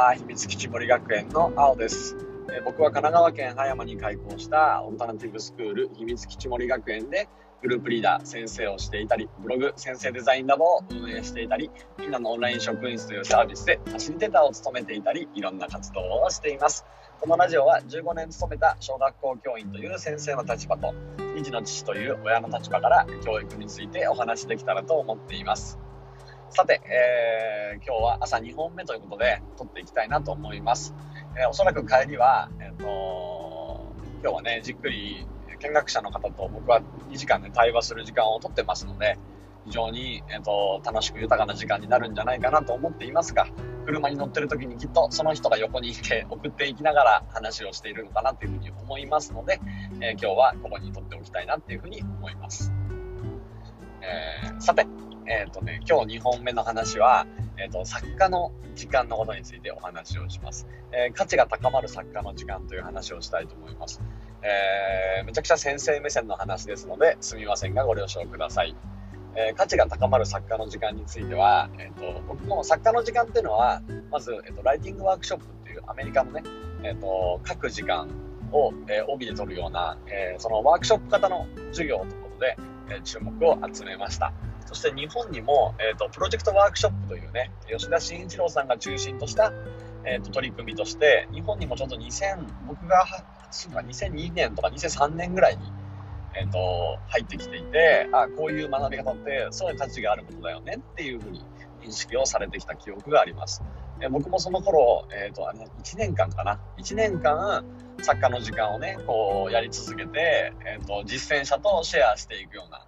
は秘密基地森学園の青です、僕は神奈川県葉山に開校したオルタナティブスクール秘密基地森学園でグループリーダー先生をしていたりブログ先生デザインラボを運営していたりみんなのオンライン職員室というサービスでファシリテーターを務めていたりいろんな活動をしています。このラジオは15年勤めた小学校教員という先生の立場と2児の父という親の立場から教育についてお話しできたらと思っています。さて、えー、今日は朝2本目ということで撮っていきたいなと思います。えー、おそらく帰りは、え、ー、と今日はね、じっくり見学者の方と僕は2時間で、対話する時間をとってますので、非常に、えーと、楽しく豊かな時間になるんじゃないかなと思っていますが、車に乗ってる時にきっとその人が横にいて送っていきながら話をしているのかなというふうに思いますので、え今日はここに撮っておきたいなっていうふうに思います。えさて、えっ、ー、とね、今日2本目の話は、えっ、ー、と、作家の時間のことについてお話をします。えー、価値が高まる作家の時間という話をしたいと思います。えめちゃくちゃ先生目線の話ですので、すみませんがご了承ください。え価値が高まる作家の時間については、えっ、と、僕も作家の時間っていうのは、まず、えっ、と、ライティングワークショップっていうアメリカのね、えっ、と、書く時間を、え帯で取るような、えそのワークショップ型の授業ということで、え注目を集めました。そして日本にも、えーと、プロジェクトワークショップというね、吉田慎一郎さんが中心とした、えーと、取り組みとして、日本にもちょっと2000、僕が2002年とか2003年ぐらいに、えーと、入ってきていて、あこういう学び方ってそういう価値があることだよねっていうふうに認識をされてきた記憶があります。えー、僕もその頃、えーと、あの1年間かな、1年間、作家の時間をね、こうやり続けて、えーと実践者とシェアしていくような、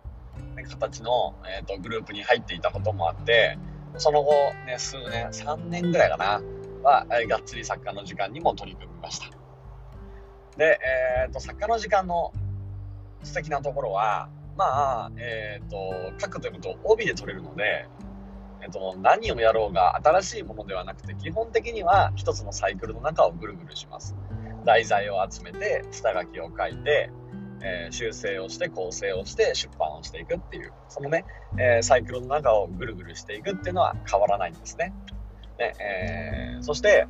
形の、えーと、グループに入っていたこともあってその後、ね、数年3年ぐらいかなは、えー、がっつり作家の時間にも取り組みました。で、えーと、作家の時間の素敵なところはまあ、えーと、書くということを帯で取れるので、えーと何をやろうが新しいものではなくて基本的には一つのサイクルの中をぐるぐるします。題材を集めて下書きを書いてえー、修正をして構成をして出版をしていくっていうそのね、えー、サイクルの中をぐるぐるしていくっていうのは変わらないんですね。ねえー、そして、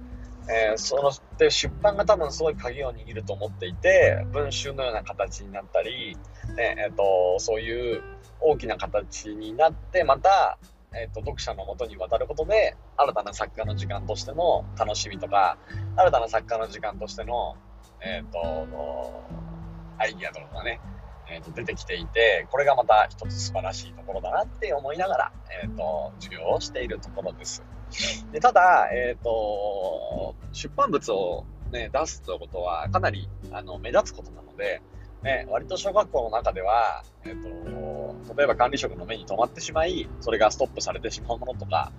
えそので出版が多分すごい鍵を握ると思っていて文集のような形になったり、ねえーと、そういう大きな形になってまたえーと、読者のもとに渡ることで新たな作家の時間としての楽しみとか新たな作家の時間としての、えーとアイディアとかがね、えー、と出てきていて、これがまた一つ素晴らしいところだなって思いながら、えっ、ー、と、授業をしているところです。でただ、えっ、ー、と、出版物をね、出すということはかなりあの目立つことなので、ね、割と小学校の中では、えっ、と、例えば管理職の目に留まってしまい、それがストップされてしまうものとか、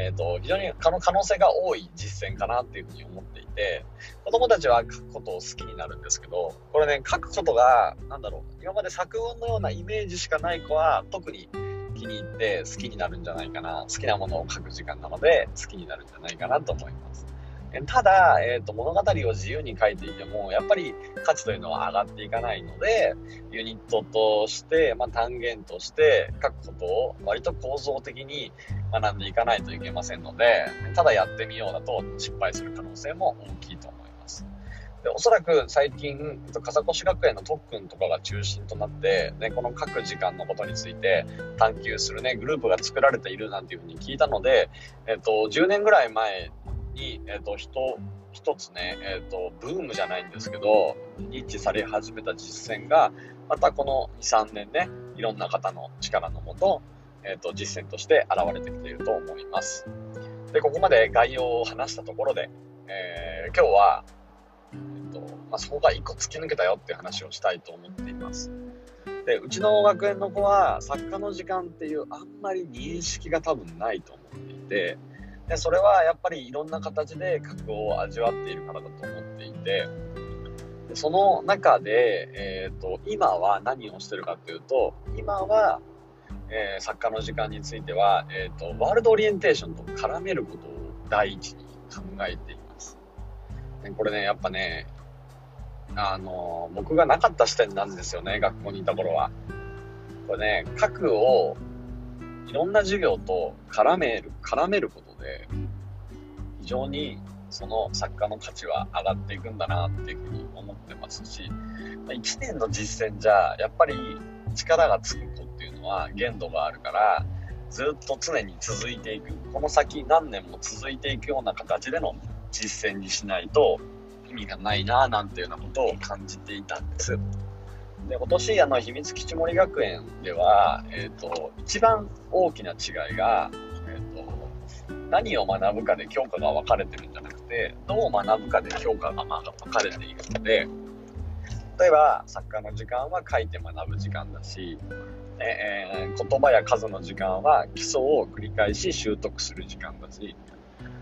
えー、と、非常に可能性が多い実践かなっていうふうに思っていて、子供たちは書くことを好きになるんですけど、これね、書くことが、何だろう、今まで作文のようなイメージしかない子は、特に気に入って好きになるんじゃないかな、好きなものを書く時間なので、好きになるんじゃないかなと思います。ただ、えーと、物語を自由に書いていてもやっぱり価値というのは上がっていかないのでユニットとして、まあ、単元として書くことを割と構造的に学んでいかないといけませんのでただやってみようだと失敗する可能性も大きいと思います。でおそらく最近笠越学園の特訓とかが中心となって、ね、この書く時間のことについて探求する、ね、グループが作られているなんていうふうに聞いたので、えっと、10年ぐらい前に、え、ー、と、人、一つね、え、ー、と、ブームじゃないんですけど、認知され始めた実践が、またこの2、3年ね、いろんな方の力のもと、えっ、と、実践として現れてきていると思います。で、ここまで概要を話したところで、え今日は、えっとまあ、そこが1個突き抜けたよっていう話をしたいと思っています。でうちの学園の子は作家の時間っていうあんまり認識が多分ないと思っていてでそれはやっぱりいろんな形で核を味わっているからだと思っていてでその中で、えーと、今は何をしてるかというと今は、えー、作家の時間については、えーと、ワールドオリエンテーションと絡めることを第一に考えています。でこれねやっぱねあの僕がなかった視点なんですよね学校にいた頃は。これね核をいろんな授業と絡める絡めることで非常にその作家の価値は上がっていくんだなっていうふうに思ってますし、1年の実践じゃ、やっぱり力がつく子っていうのは限度があるから、ずっと常に続いていく。この先何年も続いていくような形での実践にしないと意味がないなぁなんていうようなことを感じていたんです。で、今年、あの、秘密基地森学園では、え、ー、と、一番大きな違いが、何を学ぶかで教科が分かれてるんじゃなくて、どう学ぶかで教科が分かれているので、例えば、サッカーの時間は書いて学ぶ時間だし、えー、言葉や数の時間は基礎を繰り返し習得する時間だし、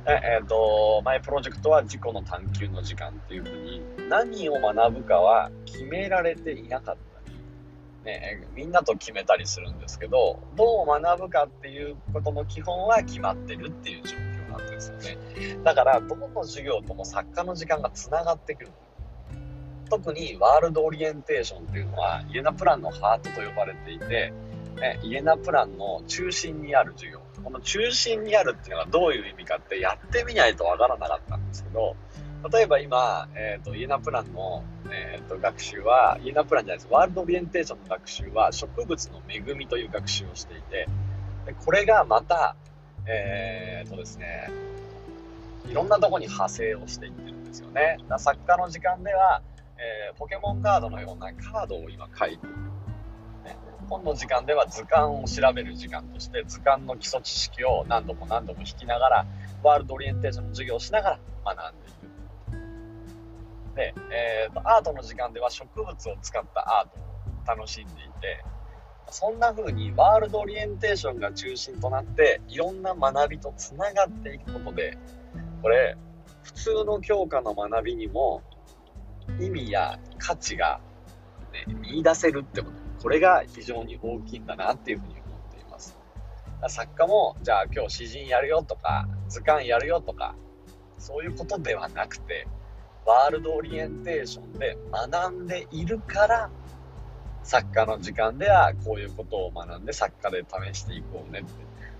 えーと、前プロジェクトは自己の探求の時間っていうふうに何を学ぶかは決められていなかっ、ね、みんなと決めたりするんですけどどう学ぶかっていうことの基本は決まってるっていう状況なんですよね。だからどの授業とも作家の時間がつながってくる。特にワールドオリエンテーションっていうのはイエナプランのハートと呼ばれていて、ね、イエナプランの中心にある授業。この中心にあるっていうのはどういう意味かってやってみないとわからなかったんですけど、例えば今、え、ー、と、イエナプランの、え、ー、と、学習は、イエナプランじゃないです。ワールドオリエンテーションの学習は植物の恵みという学習をしていて、でこれがまた、え、ー、とですね、いろんなとこに派生をしていってるんですよね。だ作家の時間では、えポケモンカードのようなカードを今書いている本の時間では図鑑を調べる時間として図鑑の基礎知識を何度も何度も引きながらワールドオリエンテーションの授業をしながら学んでいく。で、えーと、アートの時間では植物を使ったアートを楽しんでいてそんな風にワールドオリエンテーションが中心となっていろんな学びとつながっていくことでこれ普通の教科の学びにも意味や価値が、ね、見出せるってことこれが非常に大きいんだなっていうふうに思っています。作家も、じゃあ今日詩人やるよとか、図鑑やるよとか、そういうことではなくて、ワールドオリエンテーションで学んでいるから、作家の時間ではこういうことを学んで作家で試していこうねって。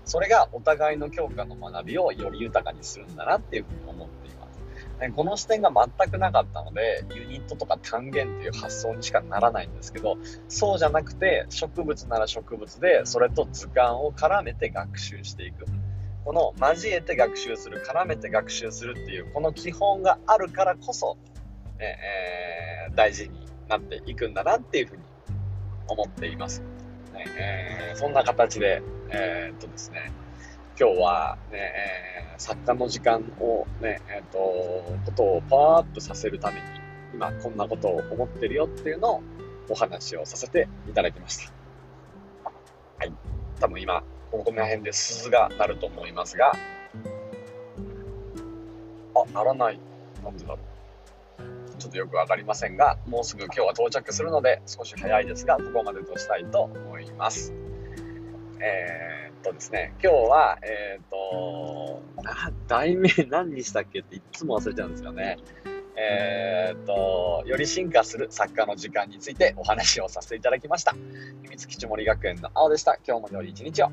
それがお互いの教科の学びをより豊かにするんだなっていうふうに思っています。この視点が全くなかったので、ユニットとか単元っていう発想にしかならないんですけど、そうじゃなくて、植物なら植物で、それと図鑑を絡めて学習していく。この交えて学習する、絡めて学習するっていう、この基本があるからこそ、えー、大事になっていくんだなっていうふうに思っています。ねえー、そんな形で、えー、っとですね、今日はね、えー、作家の時間をね、えっ、ー、と、ことをパワーアップさせるために、今こんなことを思ってるよっていうのをお話をさせていただきました。はい。多分今、ここの辺で鈴が鳴ると思いますが、あ、鳴らない。なんでだろう。ちょっとよくわかりませんが、もうすぐ今日は到着するので、少し早いですが、ここまでとしたいと思います。えーとですね、今日は、えっ、ー、と、題名何にしたっけっていつも忘れちゃうんですよね。えっ、と、より進化する作家の時間についてお話をさせていただきました。秘密基地森学園の青でした。今日もより一日を。